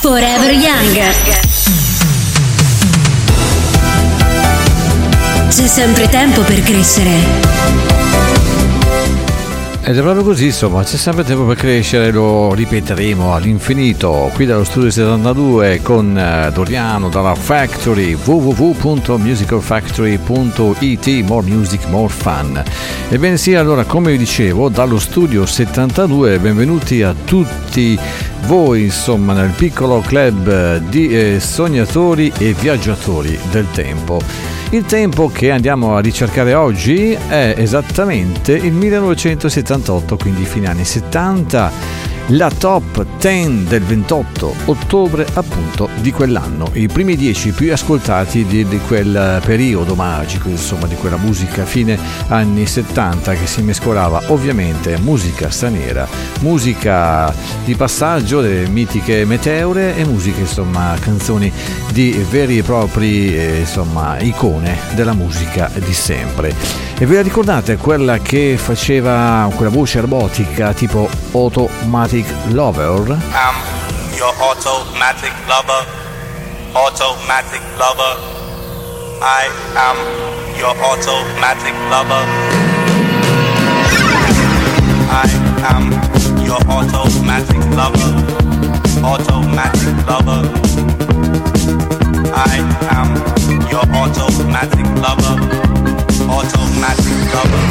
Forever Young. C'è sempre tempo per crescere. Ed è proprio così, insomma, c'è sempre tempo per crescere, lo ripeteremo all'infinito. Qui dallo studio 72 con eh, Doriano dalla Factory www.musicalfactory.it More music, more fun. Ebbene sì, allora, come vi dicevo, dallo studio 72 benvenuti a tutti voi, insomma, nel piccolo club di eh, sognatori e viaggiatori del tempo. Il tempo che andiamo a ricercare oggi è esattamente il 1978, quindi fine anni 70 la top 10 del 28 ottobre appunto di quell'anno, i primi 10 più ascoltati di, di, quel periodo magico, insomma di quella musica fine anni 70 che si mescolava ovviamente musica straniera, musica di passaggio delle mitiche meteore e musica insomma canzoni di veri e propri eh, insomma icone della musica di sempre. E ve la ricordate quella che faceva quella voce robotica tipo Automatic Lover? I'm your automatic lover. Automatic lover. I am your automatic lover. I am your automatic lover. Automatic lover. I am your automatic lover. automatic lover.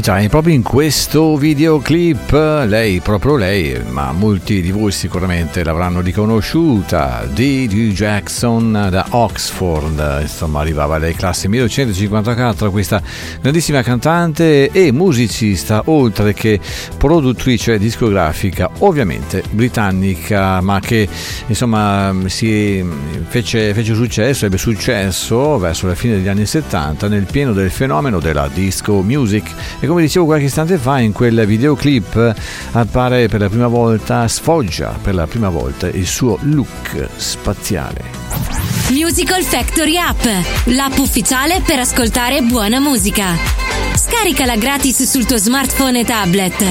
E già, proprio in questo videoclip, lei, proprio lei, ma molti di voi sicuramente l'avranno riconosciuta, D.D. Jackson da Oxford, insomma arrivava dai classi 1954, questa grandissima cantante e musicista, oltre che produttrice discografica, ovviamente britannica, ma che insomma si fece, fece successo, ebbe successo verso la fine degli anni 70 nel pieno del fenomeno della disco music e come dicevo qualche istante fa in quel videoclip appare per la prima volta, sfoggia per la prima volta il suo look spaziale. Musical Factory App, l'app ufficiale per ascoltare buona musica. Scaricala gratis sul tuo smartphone e tablet.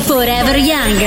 Forever Young.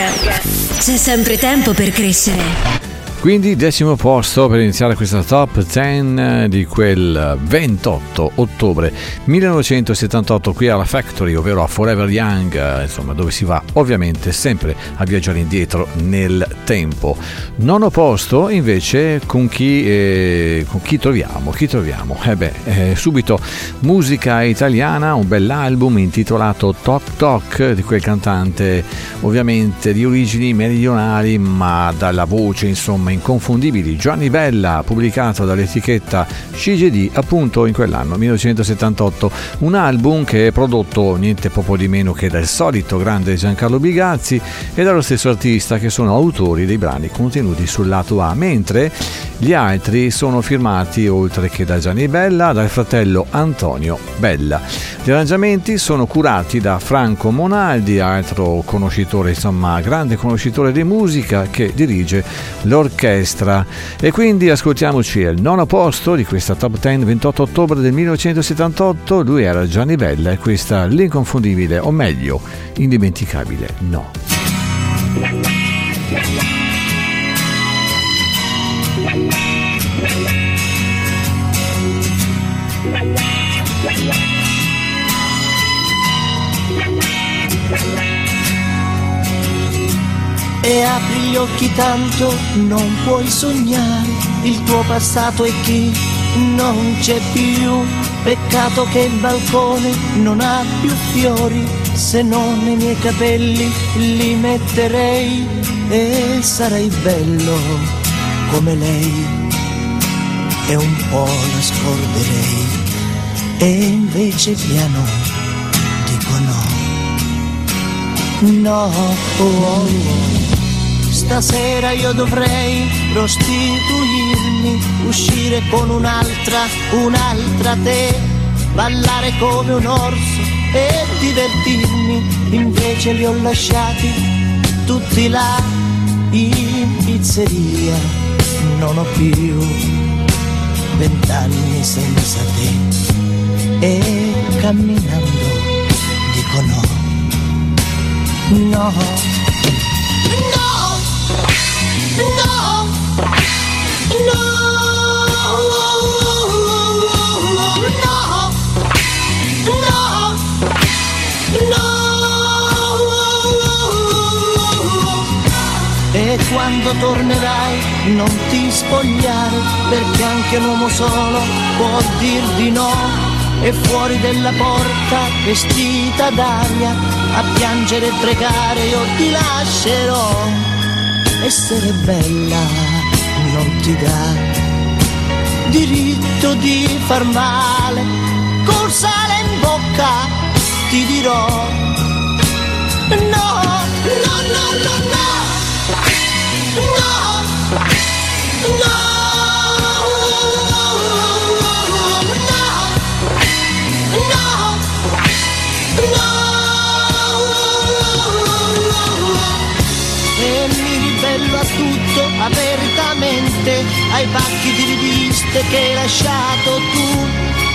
C'è sempre tempo per crescere. Quindi decimo posto per iniziare questa top 10 di quel 28 ottobre 1978 qui alla Factory, ovvero a Forever Young, insomma dove si va ovviamente sempre a viaggiare indietro nel tempo. Nono posto invece con chi, eh, con chi troviamo? Chi troviamo? Eh beh, eh, subito musica italiana, un bell'album intitolato Talk Talk di quel cantante ovviamente di origini meridionali ma dalla voce insomma inconfondibili. Gianni Bella pubblicato dall'etichetta CGD appunto in quell'anno 1978 un album che è prodotto niente poco di meno che dal solito grande Giancarlo Bigazzi e dallo stesso artista che sono autori dei brani contenuti sul lato A mentre gli altri sono firmati oltre che da Gianni Bella dal fratello Antonio Bella gli arrangiamenti sono curati da Franco Monaldi altro conoscitore insomma grande conoscitore di musica che dirige l'orchestra orchestra. E quindi ascoltiamoci il nono posto di questa top 10 28 ottobre del 1978 lui era Gianni Bella e questa l'inconfondibile o meglio indimenticabile no occhi tanto non puoi sognare il tuo passato e chi non c'è più. Peccato che il balcone non ha più fiori se non i miei capelli li metterei e sarei bello come lei. E un po' la scorderei. E invece piano dico no. No oh, oh, oh. Stasera io dovrei prostituirmi, uscire con un'altra, un'altra te, ballare come un orso e divertirmi, invece li ho lasciati tutti là in pizzeria, non ho più vent'anni senza te e camminando dico no, no. Quando tornerai non ti spogliare perché anche un uomo solo può dir di no e fuori della porta vestita d'aria a piangere e pregare io ti lascerò essere bella ti dà diritto di far male, col sale in bocca ti dirò pacchi di riviste che hai lasciato tu,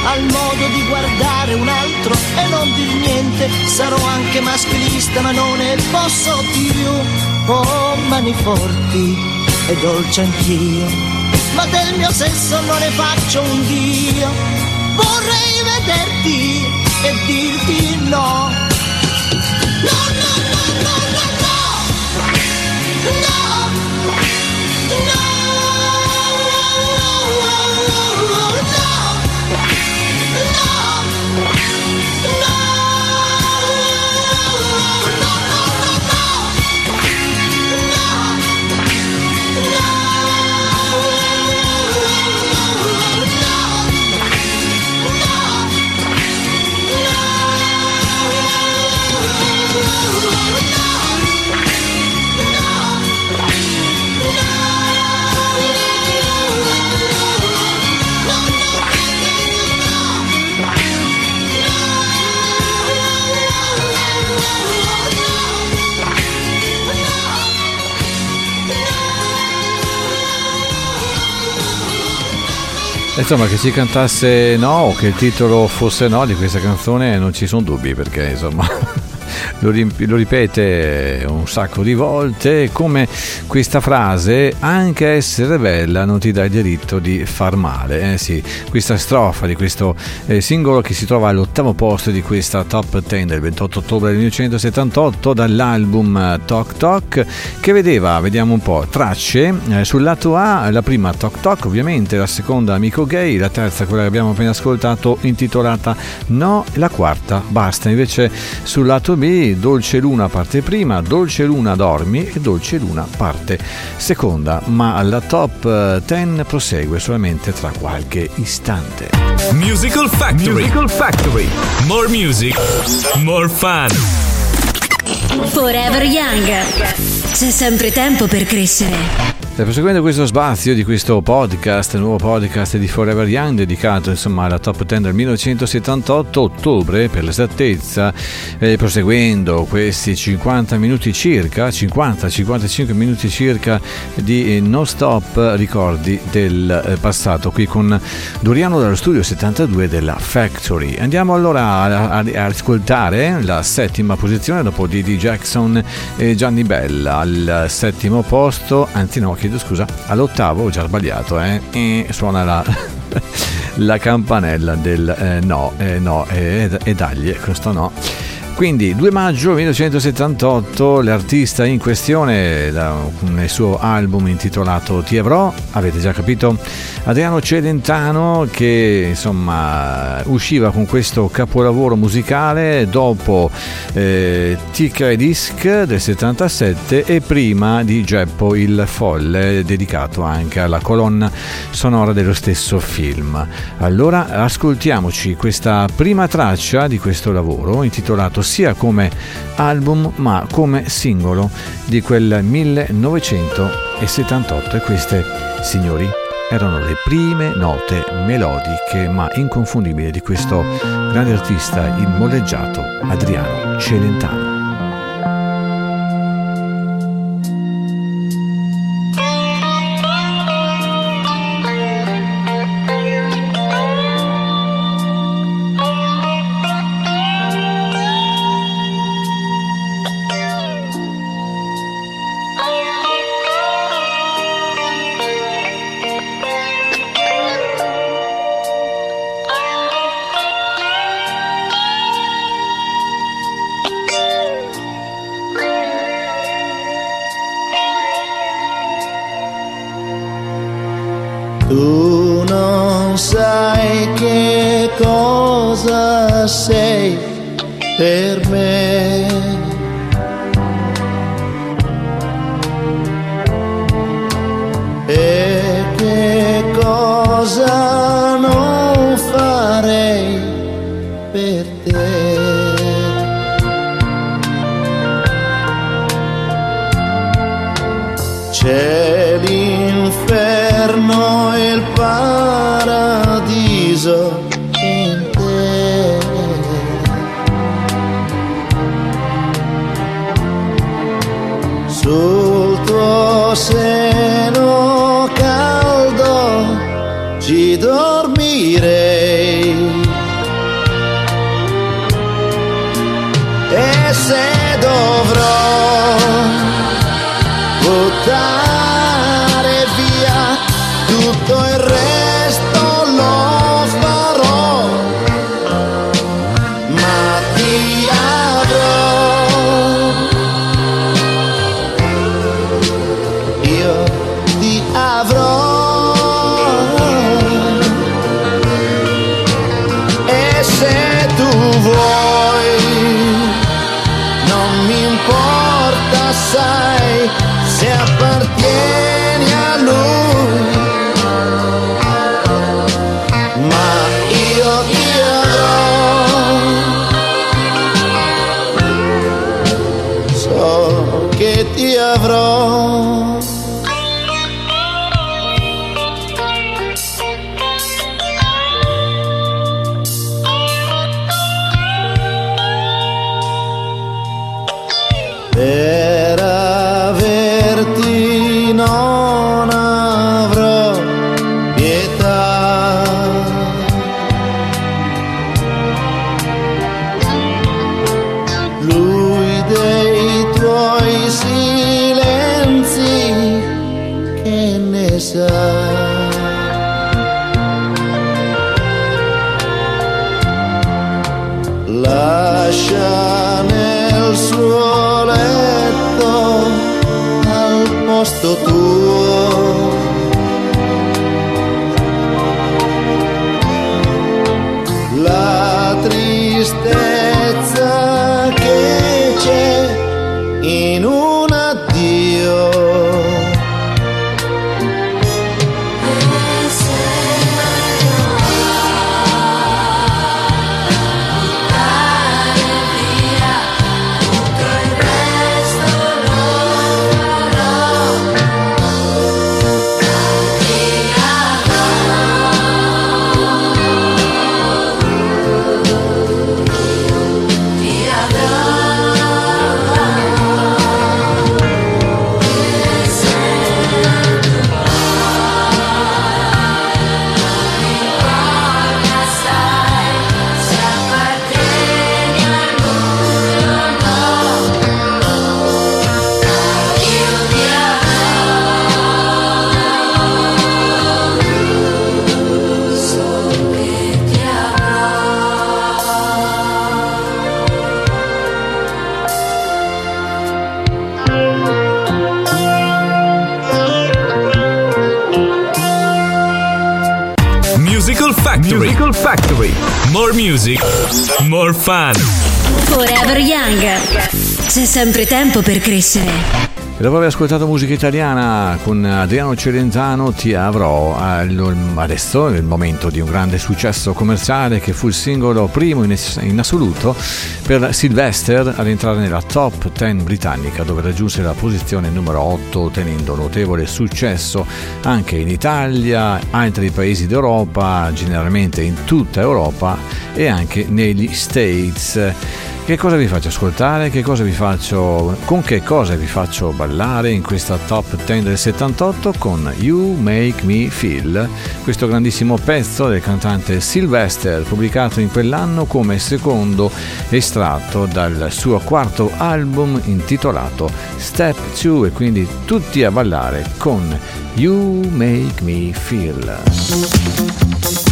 al modo di guardare un altro e non dir niente, sarò anche maschilista ma non ne posso più, oh mani forti e dolce anch'io, ma del mio sesso non ne faccio un dio, vorrei vederti e dirti no. No, no, no, no, no, no! No! Insomma, che ci cantasse no o che il titolo fosse no di questa canzone non ci sono dubbi perché insomma lo, lo, ripete un sacco di volte, come questa frase, anche essere bella non ti dà il diritto di far male. Eh sì, questa strofa di questo eh, singolo che si trova all'ottavo posto di questa top 10 del 28 ottobre del 1978 dall'album Talk Talk che vedeva, vediamo un po', tracce eh, sul lato A, la prima Talk Talk ovviamente, la seconda Amico Gay, la terza quella che abbiamo appena ascoltato intitolata No, la quarta Basta, invece sul lato B Dolce Luna parte prima, Dolce Luna dormi e Dolce Luna parte seconda, ma la top 10 prosegue solamente tra qualche istante. Musical Factory. Musical Factory. More music, more fun. Forever Young. C'è sempre tempo per crescere. Proseguendo questo spazio di questo podcast, nuovo podcast di Forever Young dedicato insomma alla top 10 del 1978 ottobre per l'esattezza, eh, proseguendo questi 50 minuti circa, 50-55 minuti circa di eh, non stop ricordi del eh, passato qui con Doriano dallo studio 72 della Factory. Andiamo allora a, a, a ascoltare la settima posizione dopo Didi Jackson e Gianni Bella al settimo posto, anzi no, che chiedo scusa, all'ottavo ho già sbagliato, eh? E suona la, la campanella del eh, no, eh, no, e eh, dagli, questo no. Quindi 2 maggio 1978 l'artista in questione nel suo album intitolato Ti avrò, avete già capito, Adriano Celentano che insomma usciva con questo capolavoro musicale dopo eh, Tica e Disc del 77 e prima di Geppo il Folle dedicato anche alla colonna sonora dello stesso film. Allora ascoltiamoci questa prima traccia di questo lavoro intitolato sia come album ma come singolo di quel 1978 e queste, signori, erano le prime note melodiche ma inconfondibili di questo grande artista immolleggiato Adriano Celentano. sultros en music, more fun. Forever Young. C'è sempre tempo per crescere. E dopo aver ascoltato musica italiana con Adriano Celentano ti avrò adesso il momento di un grande successo commerciale che fu il singolo primo in, in assoluto per Sylvester ad entrare nella top 10 britannica dove raggiunse la posizione numero 8 ottenendo notevole successo anche in Italia, altri paesi d'Europa, generalmente in tutta Europa e anche negli States. Che cosa vi faccio ascoltare? Che cosa vi faccio, con che cosa vi faccio ballare in questa top 10 del 78 con You Make Me Feel, questo grandissimo pezzo del cantante Sylvester pubblicato in quell'anno come secondo estratto dal suo quarto album intitolato Step 2 e quindi tutti a ballare con You Make Me Feel.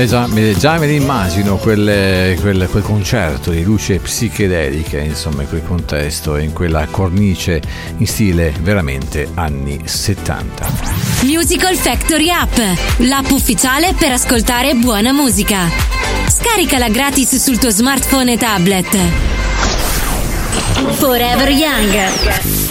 Eh già, me- ne immagino quelle- quel, quel concerto di luce psichedeliche, insomma, in quel contesto e in quella cornice in stile veramente anni 70. Musical Factory App, l'app ufficiale per ascoltare buona musica. Scaricala gratis sul tuo smartphone e tablet. Forever Young.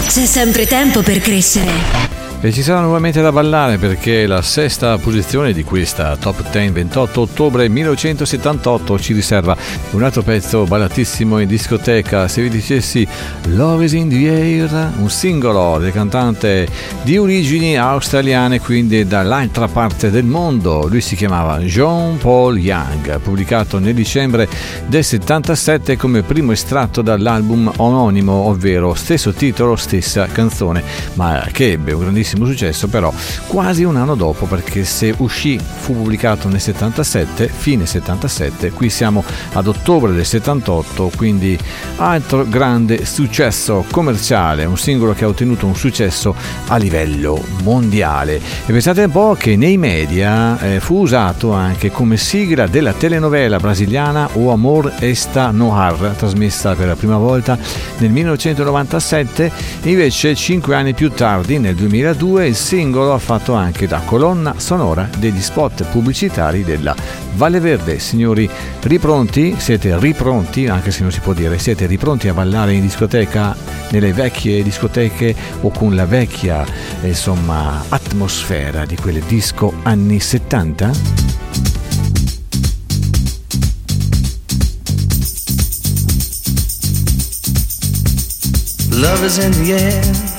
C'è sempre tempo per crescere. E ci sarà nuovamente da ballare perché la sesta posizione di questa Top 10 28 ottobre 1978 ci riserva un altro pezzo ballatissimo in discoteca. Se vi dicessi Love is in the Air, un singolo del cantante di origini australiane, quindi dall'altra parte del mondo. Lui si chiamava John Paul Young, pubblicato nel dicembre del 77 come primo estratto dall'album omonimo, ovvero stesso titolo, stessa canzone, ma che ebbe un grandissimo successo però quasi un anno dopo perché se uscì fu pubblicato nel 77, fine 77, qui siamo ad ottobre del 78, quindi altro grande successo commerciale, un singolo che ha ottenuto un successo a livello mondiale. E pensate un po' che nei media eh, fu usato anche come sigla della telenovela brasiliana O Amor Esta Noir, trasmessa per la prima volta nel 1997, invece cinque anni più tardi, nel 2002, il singolo ha fatto anche da colonna sonora degli spot pubblicitari della Valle Verde. Signori, ripronti? Siete ripronti, anche se non si può dire, siete ripronti a ballare in discoteca, nelle vecchie discoteche o con la vecchia, insomma, atmosfera di quelle disco anni 70? Love is in the air.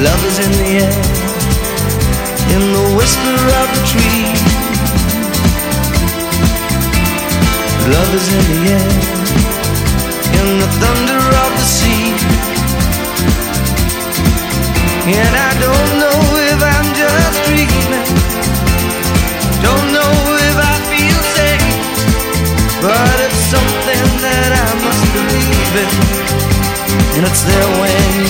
Love is in the air, in the whisper of the tree. Love is in the air, in the thunder of the sea. And I don't know if I'm just dreaming. Don't know if I feel safe. But it's something that I must believe in. And it's there when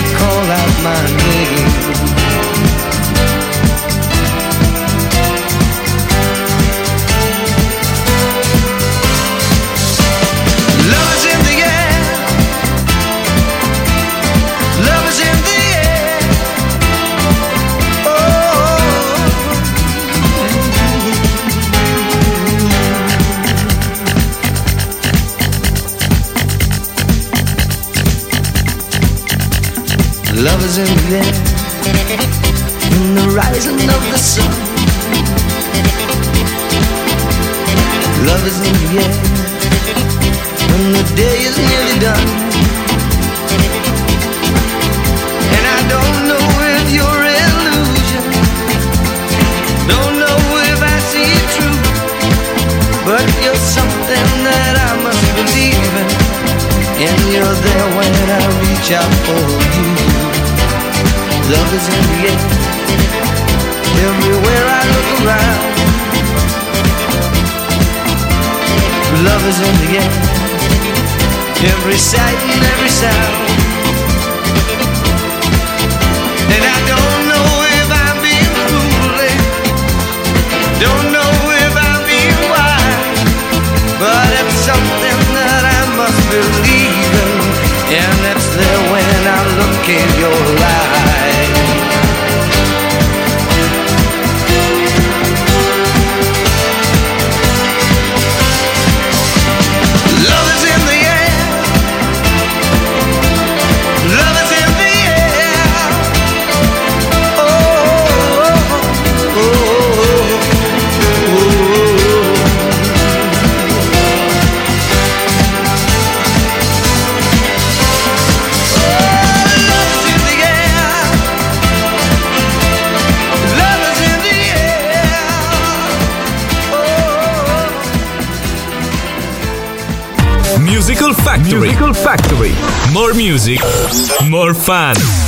More music, more fun.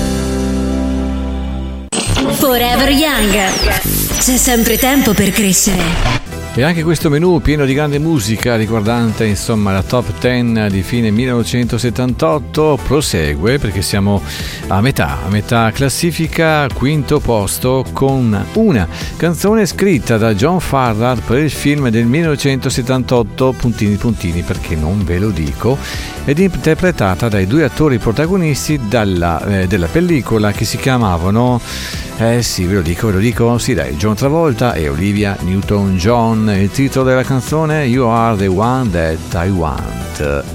Forever Young. C'è sempre tempo per crescere. E anche questo menù pieno di grande musica riguardante insomma la top 10 di fine 1978 prosegue perché siamo a metà, a metà classifica, quinto posto con una canzone scritta da John Farrar per il film del 1978 puntini puntini perché non ve lo dico ed interpretata dai due attori protagonisti dalla, eh, della pellicola che si chiamavano eh sì, ve lo dico, ve lo dico, sì dai, John Travolta e Olivia Newton-John. Il titolo della canzone You Are the One That I Want.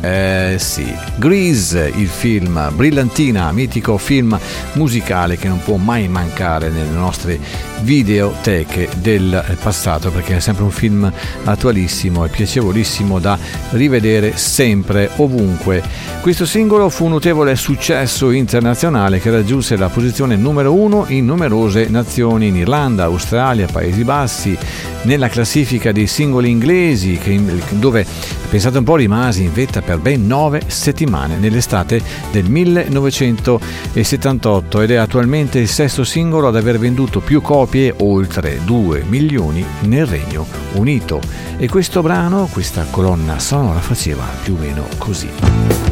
Eh sì, Grease, il film, brillantina, mitico film musicale che non può mai mancare nelle nostre videoteche del passato perché è sempre un film attualissimo e piacevolissimo da rivedere sempre, ovunque. Questo singolo fu un notevole successo internazionale che raggiunse la posizione numero uno in numerose nazioni, in Irlanda, Australia, Paesi Bassi, nella classifica dei singoli inglesi, che- dove, pensate un po', rimase in vetta per ben nove settimane nell'estate del 1978 ed è attualmente il sesto singolo ad aver venduto più copie, oltre 2 milioni, nel Regno Unito. E questo brano, questa colonna sonora, faceva più o meno così.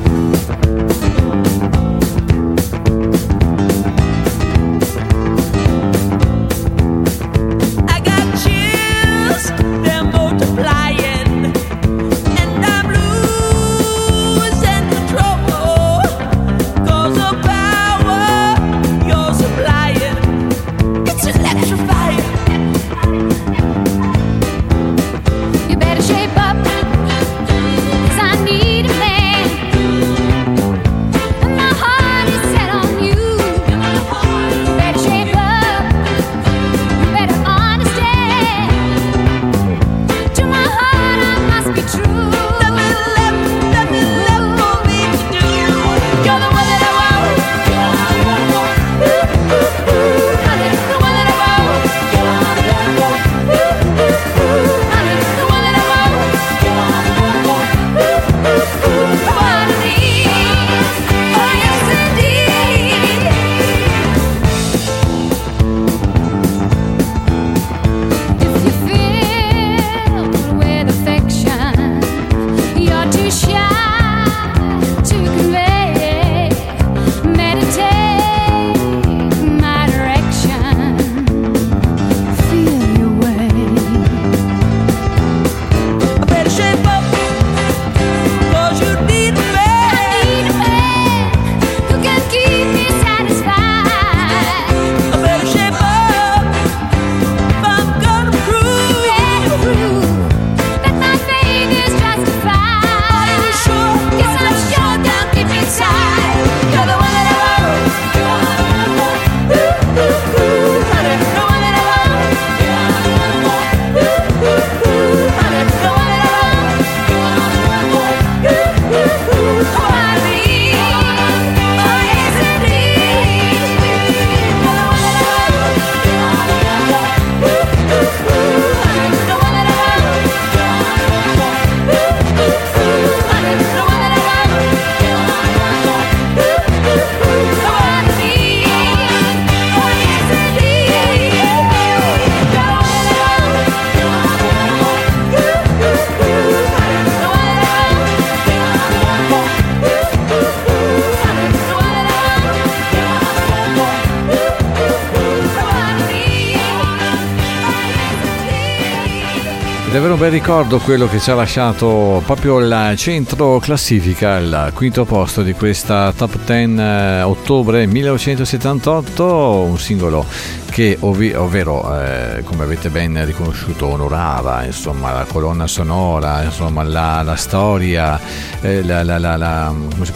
Ricordo quello che ci ha lasciato proprio il centro classifica, il quinto posto di questa top 10 eh, ottobre 1978, un singolo che ovvi- ovvero eh, come avete ben riconosciuto onorava insomma la colonna sonora, insomma la, la storia, eh, la, la-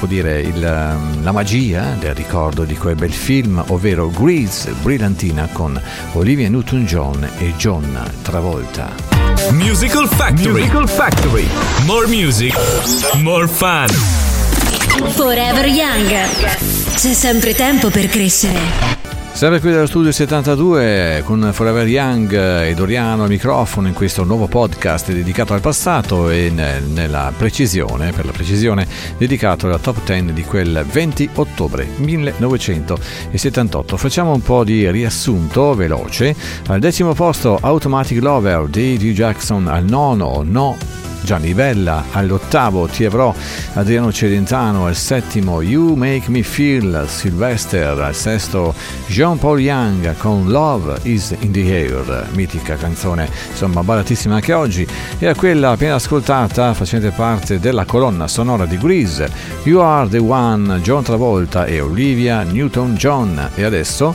dire, il, la magia del ricordo di quel bel film, ovvero Grease, Brillantina con Olivia Newton-John e John Travolta. Musical Factory. Musical Factory. More music, more fun. Forever Young. C'è sempre tempo per crescere. Sempre qui dallo studio 72 con Forever Young e Doriano al microfono in questo nuovo podcast dedicato al passato e ne- nella precisione, per la precisione, dedicato alla top 10 di quel 20 ottobre 1978. Facciamo un po' di riassunto veloce. Al decimo posto Automatic Lover di Hugh Jackson, al nono No Gianni Bella, all'ottavo Ti avrò Adriano Celentano, al settimo You Make Me Feel Sylvester, al sesto Jean Paul Young con Love is in the Air, mitica canzone insomma ballatissima anche oggi, e a quella appena ascoltata facente parte della colonna sonora di Grease, You Are the One, John Travolta e Olivia Newton-John. E adesso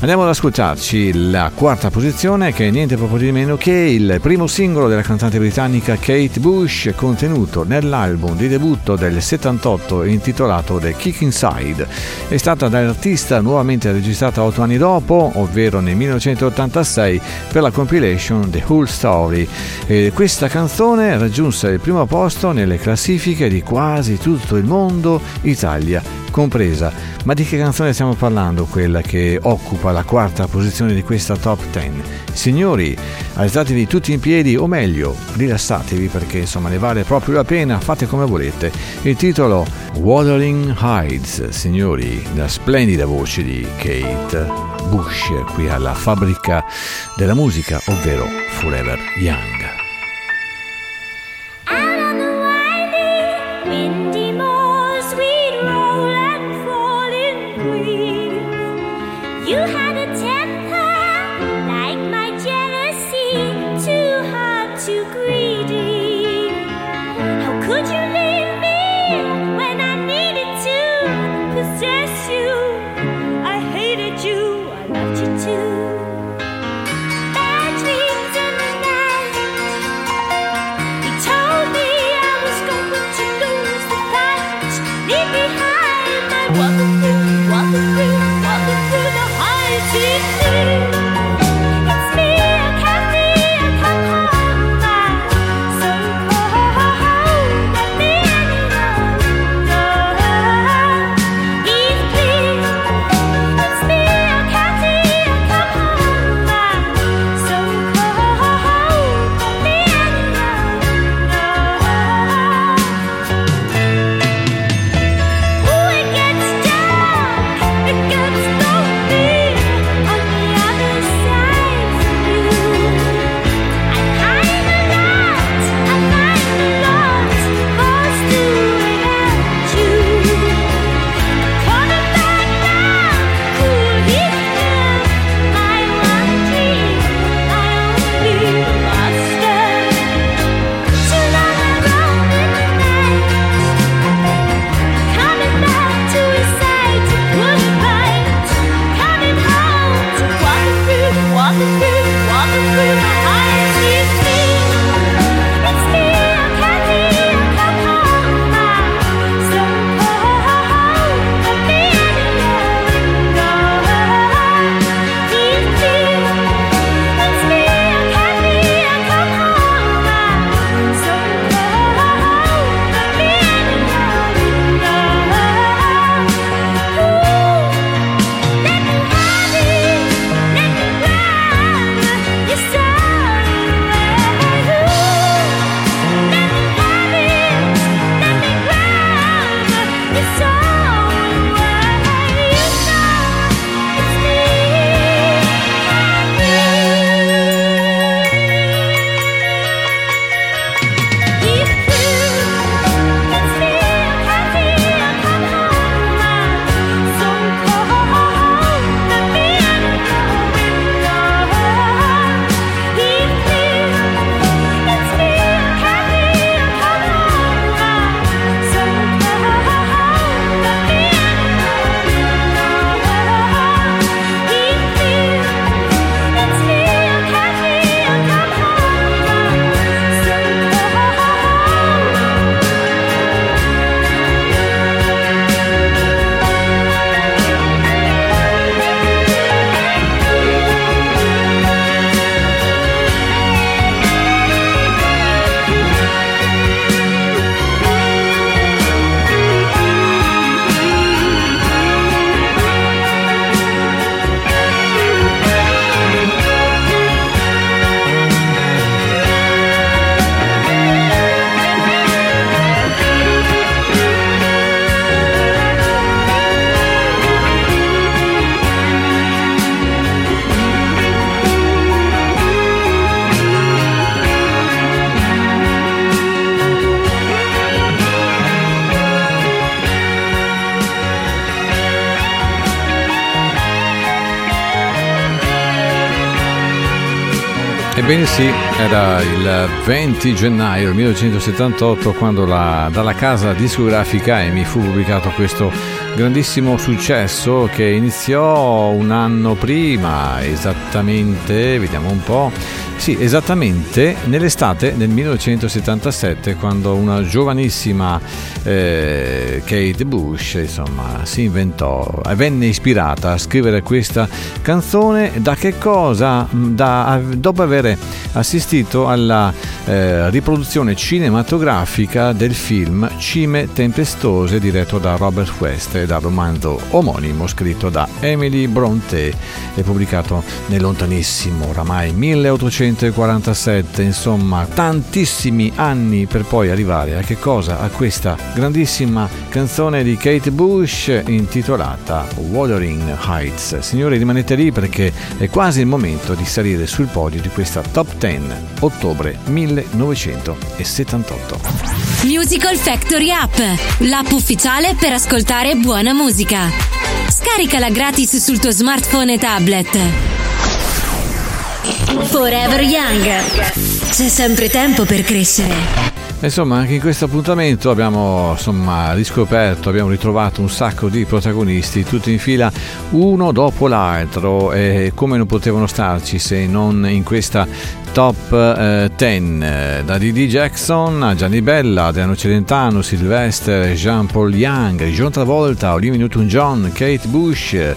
Andiamo ad ascoltarci la quarta posizione che è niente proprio di meno che il primo singolo della cantante britannica Kate Bush contenuto nell'album di debutto del 78 intitolato The Kick Inside. È stata dall'artista nuovamente registrata otto anni dopo, ovvero nel 1986 per la compilation The Whole Story. E questa canzone raggiunse il primo posto nelle classifiche di quasi tutto il mondo, Italia compresa. Ma di che canzone stiamo parlando? Quella che occupa la quarta posizione di questa top 10. Signori, alzatevi tutti in piedi o meglio, rilassatevi perché insomma ne vale proprio la pena, fate come volete. Il titolo Wuthering Heights, signori, la splendida voce di Kate Bush qui alla fabbrica della musica, ovvero Forever Young. Ebbene sì, era il 20 gennaio 1978 quando la- dalla casa discografica EMI fu pubblicato questo grandissimo successo che iniziò un anno prima, esattamente, vediamo un po', sì, esattamente nell'estate del 1977 quando una giovanissima eh, Kate Bush insomma si inventò, venne ispirata a scrivere questa canzone da che cosa? Da, dopo aver assistito alla eh, riproduzione cinematografica del film Cime tempestose diretto da Robert West e dal romanzo omonimo scritto da Emily Bronte e pubblicato nel lontanissimo oramai 1847 insomma tantissimi anni per poi arrivare a che cosa? a questa grandissima canzone di Kate Bush intitolata Wuthering Heights signori rimanete lì perché è quasi il momento di salire sul podio di questa top 10 ottobre 1978 Musical Factory App, l'app ufficiale per ascoltare buona musica. Scaricala gratis sul tuo smartphone e tablet. Forever Young. C'è sempre tempo per crescere. Insomma, anche in questo appuntamento abbiamo insomma, riscoperto, abbiamo ritrovato un sacco di protagonisti, tutti in fila, uno dopo l'altro, e come non potevano starci se non in questa top eh, 10, eh, da Didi Jackson a Gianni Bella, Adriano Celentano, Sylvester, Jean-Paul Young, John Travolta, Olivia Newton-John, Kate Bush.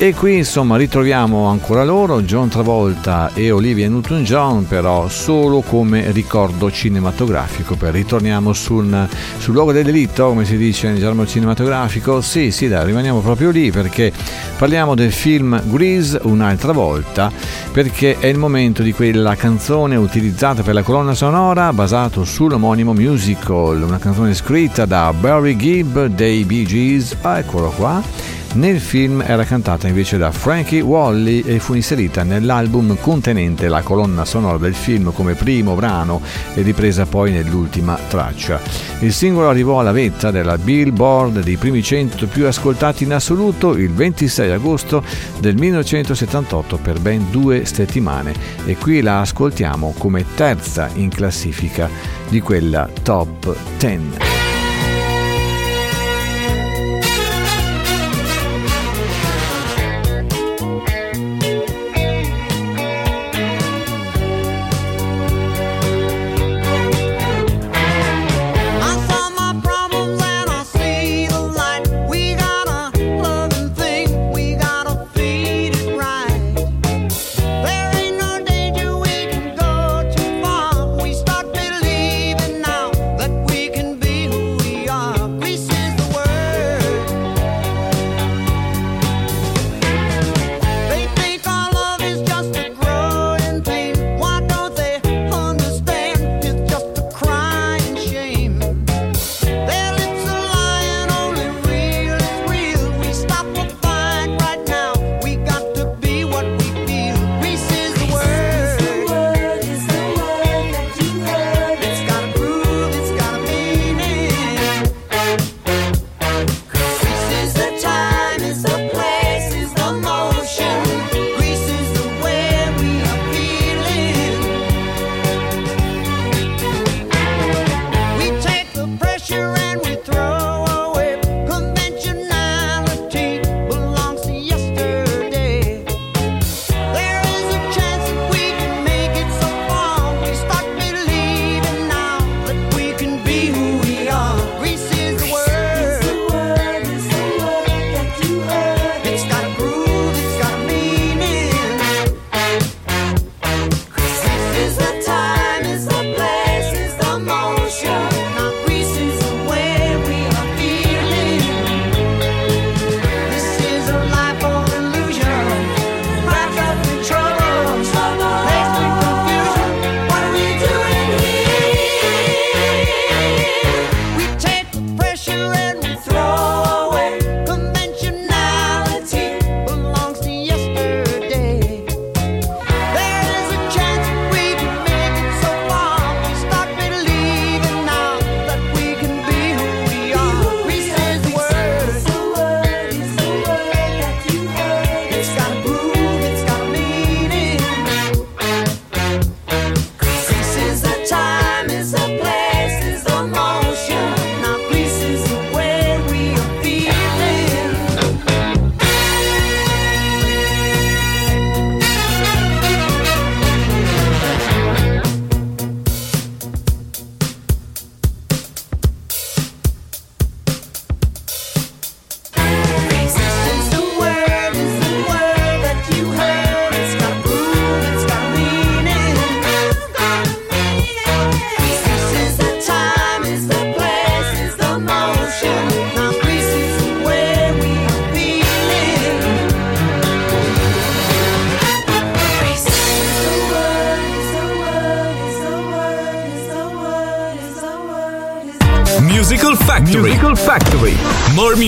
E qui insomma ritroviamo ancora loro, John Travolta e Olivia Newton-John, però solo come ricordo cinematografico. Poi ritorniamo sul, sul luogo del delitto, come si dice nel gergo cinematografico. Sì, sì, dai, rimaniamo proprio lì perché parliamo del film Grease un'altra volta, perché è il momento di quella canzone utilizzata per la colonna sonora basato sull'omonimo musical, una canzone scritta da Barry Gibb dei Bee Gees. Ah, eccolo qua. Nel film era cantata invece da Frankie Wally e fu inserita nell'album contenente la colonna sonora del film come primo brano e ripresa poi nell'ultima traccia. Il singolo arrivò alla vetta della Billboard dei primi 100 più ascoltati in assoluto il 26 agosto del 1978 per ben due settimane e qui la ascoltiamo come terza in classifica di quella top 10.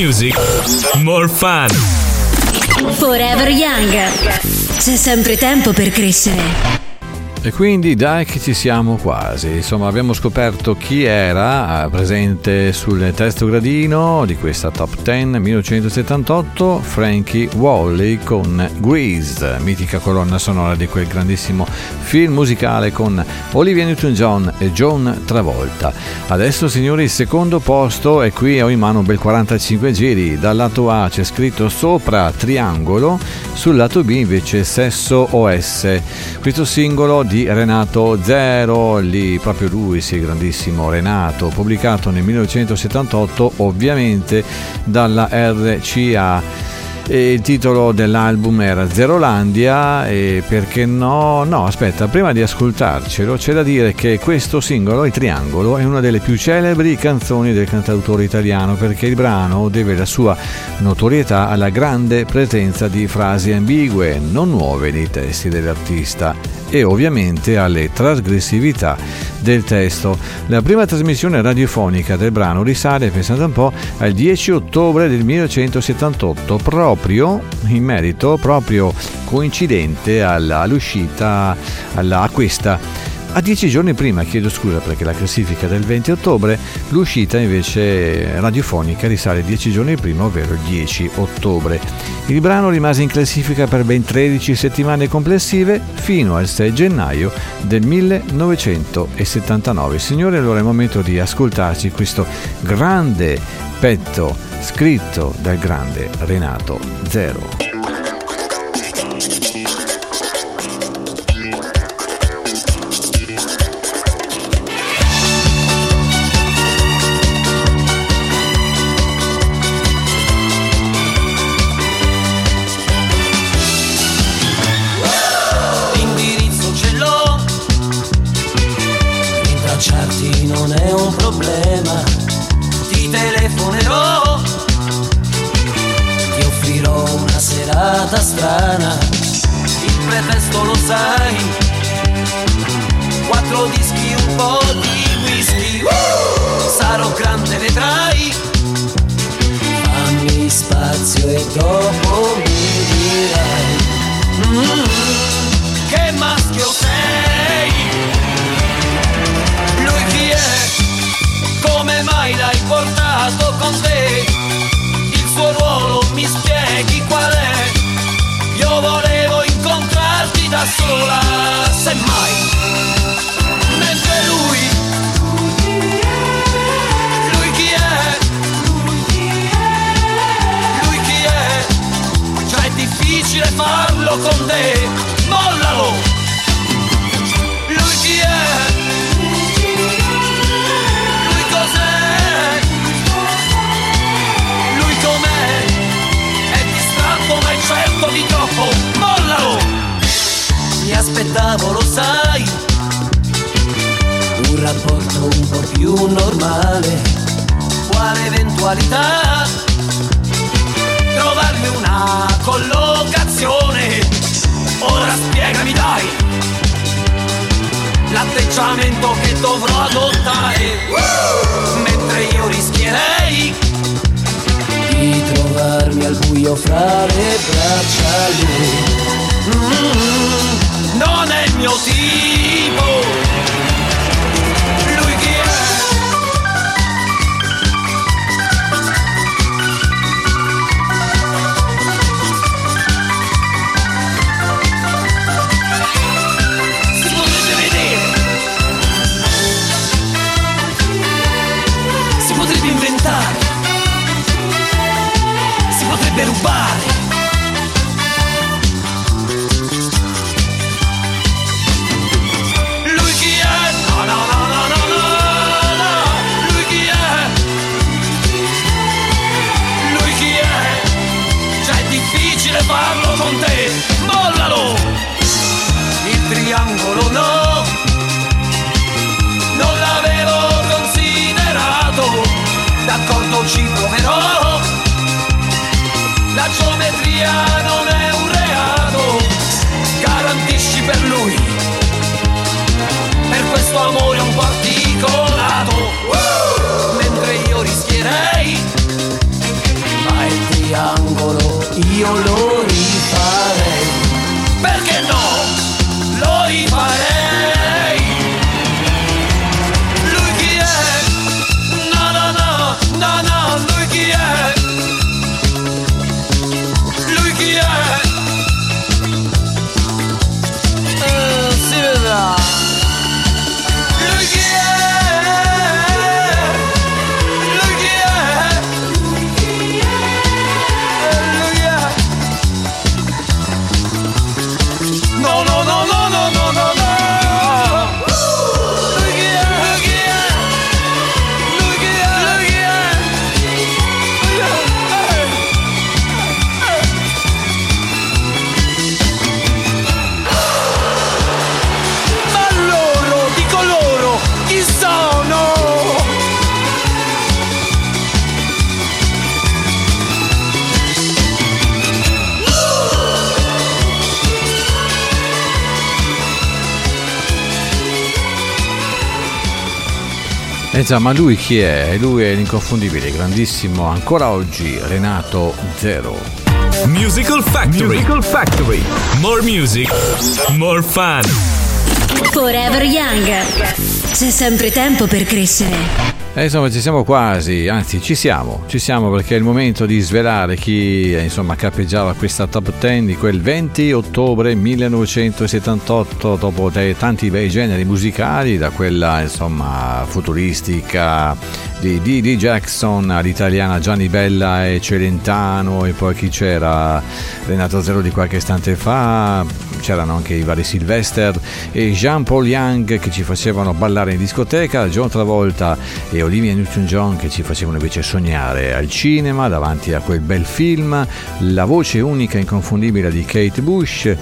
Music, more fun. Forever Young. C'è sempre tempo per crescere. E quindi dai che ci siamo quasi, insomma abbiamo scoperto chi era eh, presente sul testo gradino di questa top 10 1978, Frankie Wally con Grease, mitica colonna sonora di quel grandissimo film musicale con Olivia Newton-John e John Travolta. Adesso signori il secondo posto e qui ho in mano un bel 45 giri, dal lato A c'è scritto sopra triangolo, sul lato B invece sesso OS. Questo singolo di Renato Zero, lì proprio lui, sì, grandissimo Renato, pubblicato nel 1978 ovviamente dalla RCA. E il titolo dell'album era Zerolandia e perché no? No, aspetta, prima di ascoltarcelo c'è da dire che questo singolo, Il Triangolo, è una delle più celebri canzoni del cantautore italiano perché il brano deve la sua notorietà alla grande presenza di frasi ambigue, non nuove nei testi dell'artista e ovviamente alle trasgressività del testo. La prima trasmissione radiofonica del brano risale, pensate un po', al 10 ottobre del 1978, proprio in merito, proprio coincidente alla- all'uscita, alla, a questa a dieci giorni prima, chiedo scusa perché la classifica del 20 ottobre, l'uscita invece radiofonica risale dieci giorni prima, ovvero il 10 ottobre. Il brano rimase in classifica per ben 13 settimane complessive fino al 6 gennaio del 1979. Signore, allora è il momento di ascoltarci questo grande petto scritto dal grande Renato Zero. Portato con te? Il suo ruolo mi spieghi qual è? Io volevo incontrarti da sola, semmai. Mentre lui, lui chi è? Lui chi è? Già è difficile farlo con te, mollalo! Aspettavo, lo sai, un rapporto un po' più normale. Quale eventualità? trovarmi una collocazione. Ora spiegami dai l'atteggiamento che dovrò adottare. Mentre io rischierei di trovarmi al buio fra le braccia lui. Mm, non è il mio tipo. Già, ma lui chi è? Lui è l'inconfondibile, grandissimo, ancora oggi, Renato Zero. Musical Factory. Musical Factory. More music, more fun. Forever Young. C'è sempre tempo per crescere. E insomma ci siamo quasi, anzi ci siamo, ci siamo perché è il momento di svelare chi eh, insomma cappeggiava questa top 10 di quel 20 ottobre 1978 dopo tanti bei generi musicali, da quella insomma futuristica di Didi Jackson all'italiana Gianni Bella e Celentano e poi chi c'era? Renato Zero di qualche istante fa, c'erano anche i vari Sylvester e Jean-Paul Young che ci facevano ballare in discoteca, John Travolta e Olivia Newton-John che ci facevano invece sognare al cinema davanti a quel bel film, la voce unica e inconfondibile di Kate Bush.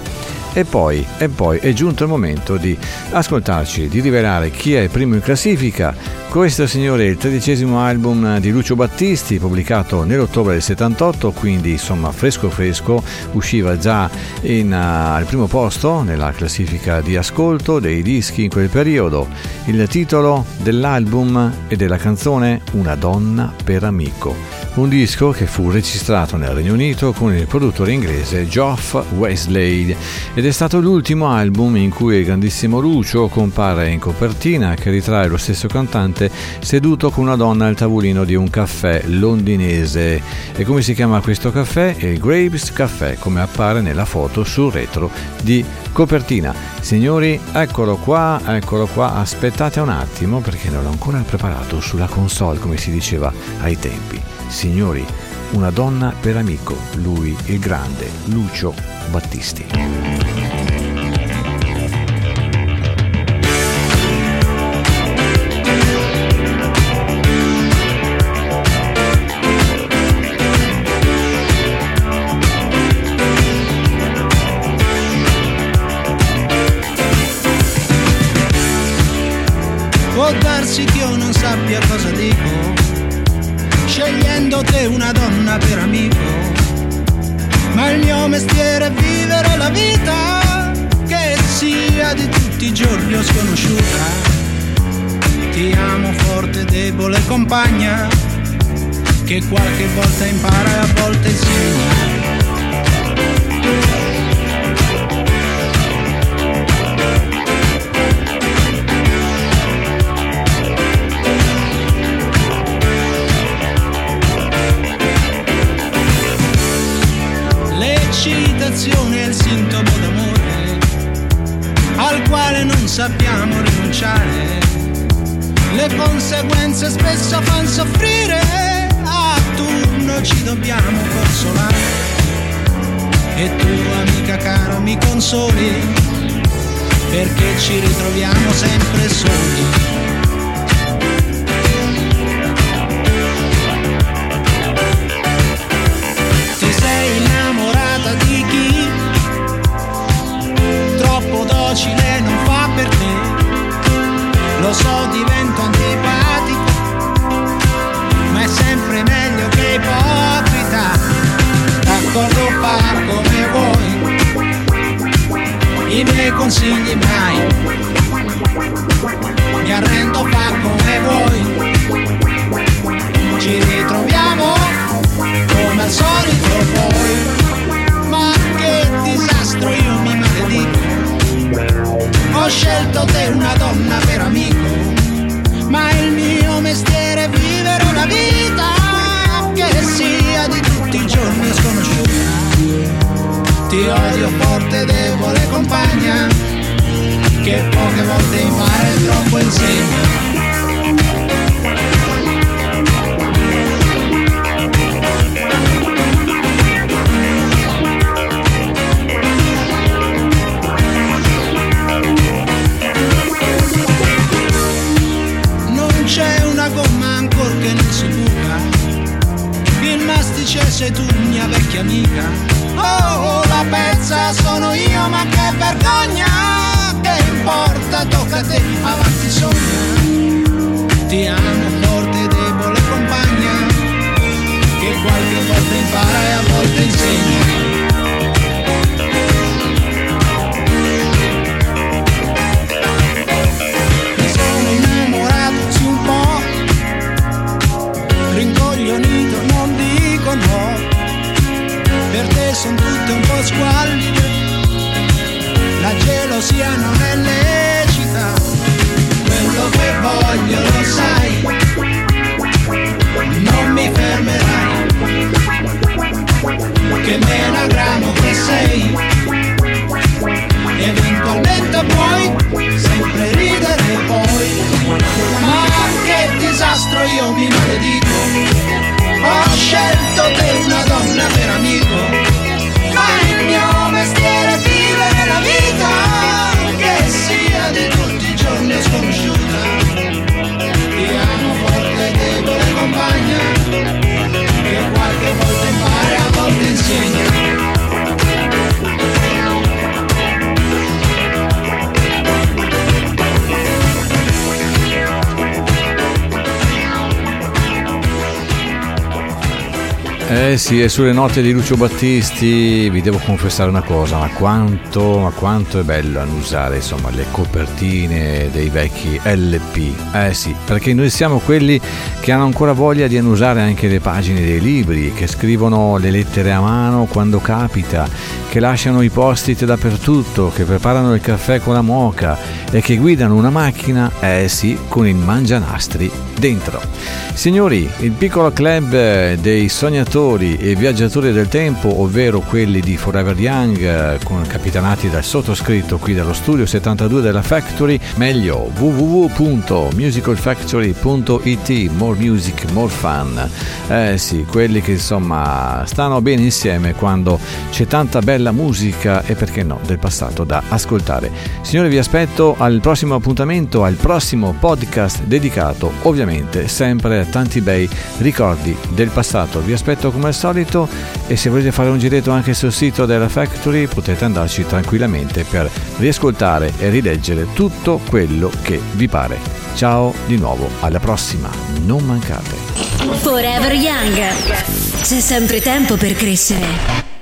E poi, e poi è giunto il momento di ascoltarci, di rivelare chi è primo in classifica. Questo signore è il tredicesimo album di Lucio Battisti, pubblicato nell'ottobre del 78, quindi insomma fresco fresco, usciva già in, uh, al primo posto nella classifica di ascolto dei dischi in quel periodo. Il titolo dell'album e della canzone Una donna per amico. Un disco che fu registrato nel Regno Unito con il produttore inglese Geoff Wesley ed è stato l'ultimo album in cui il grandissimo Lucio compare in copertina che ritrae lo stesso cantante seduto con una donna al tavolino di un caffè londinese. E come si chiama questo caffè? Il Graves Café, come appare nella foto sul retro di copertina. Signori, eccolo qua, eccolo qua, aspettate un attimo perché non l'ho ancora preparato sulla console come si diceva ai tempi. Signori, una donna per amico, lui il grande Lucio Battisti. Eh sì, e sulle note di Lucio Battisti vi devo confessare una cosa, ma quanto, ma quanto è bello annusare insomma le copertine dei vecchi LP. Eh sì, perché noi siamo quelli che hanno ancora voglia di annusare anche le pagine dei libri, che scrivono le lettere a mano quando capita, che lasciano i post-it dappertutto, che preparano il caffè con la moca e che guidano una macchina, eh sì, con il mangianastri dentro. Signori, il piccolo club dei sognatori e viaggiatori del tempo, ovvero quelli di Forever Young, capitanati dal sottoscritto qui dallo studio 72 della Factory, meglio www.musicalfactory.it, more music, more fun. Eh sì, quelli che insomma stanno bene insieme quando c'è tanta bella musica e perché no, del passato da ascoltare. Signori, vi aspetto al prossimo appuntamento, al prossimo podcast dedicato ovviamente sempre a tanti bei ricordi del passato. Vi aspetto come al solito e se volete fare un giretto anche sul sito della Factory potete andarci tranquillamente per riascoltare e rileggere tutto quello che vi pare. Ciao di nuovo, alla prossima, non mancate. Forever Young. C'è sempre tempo per crescere.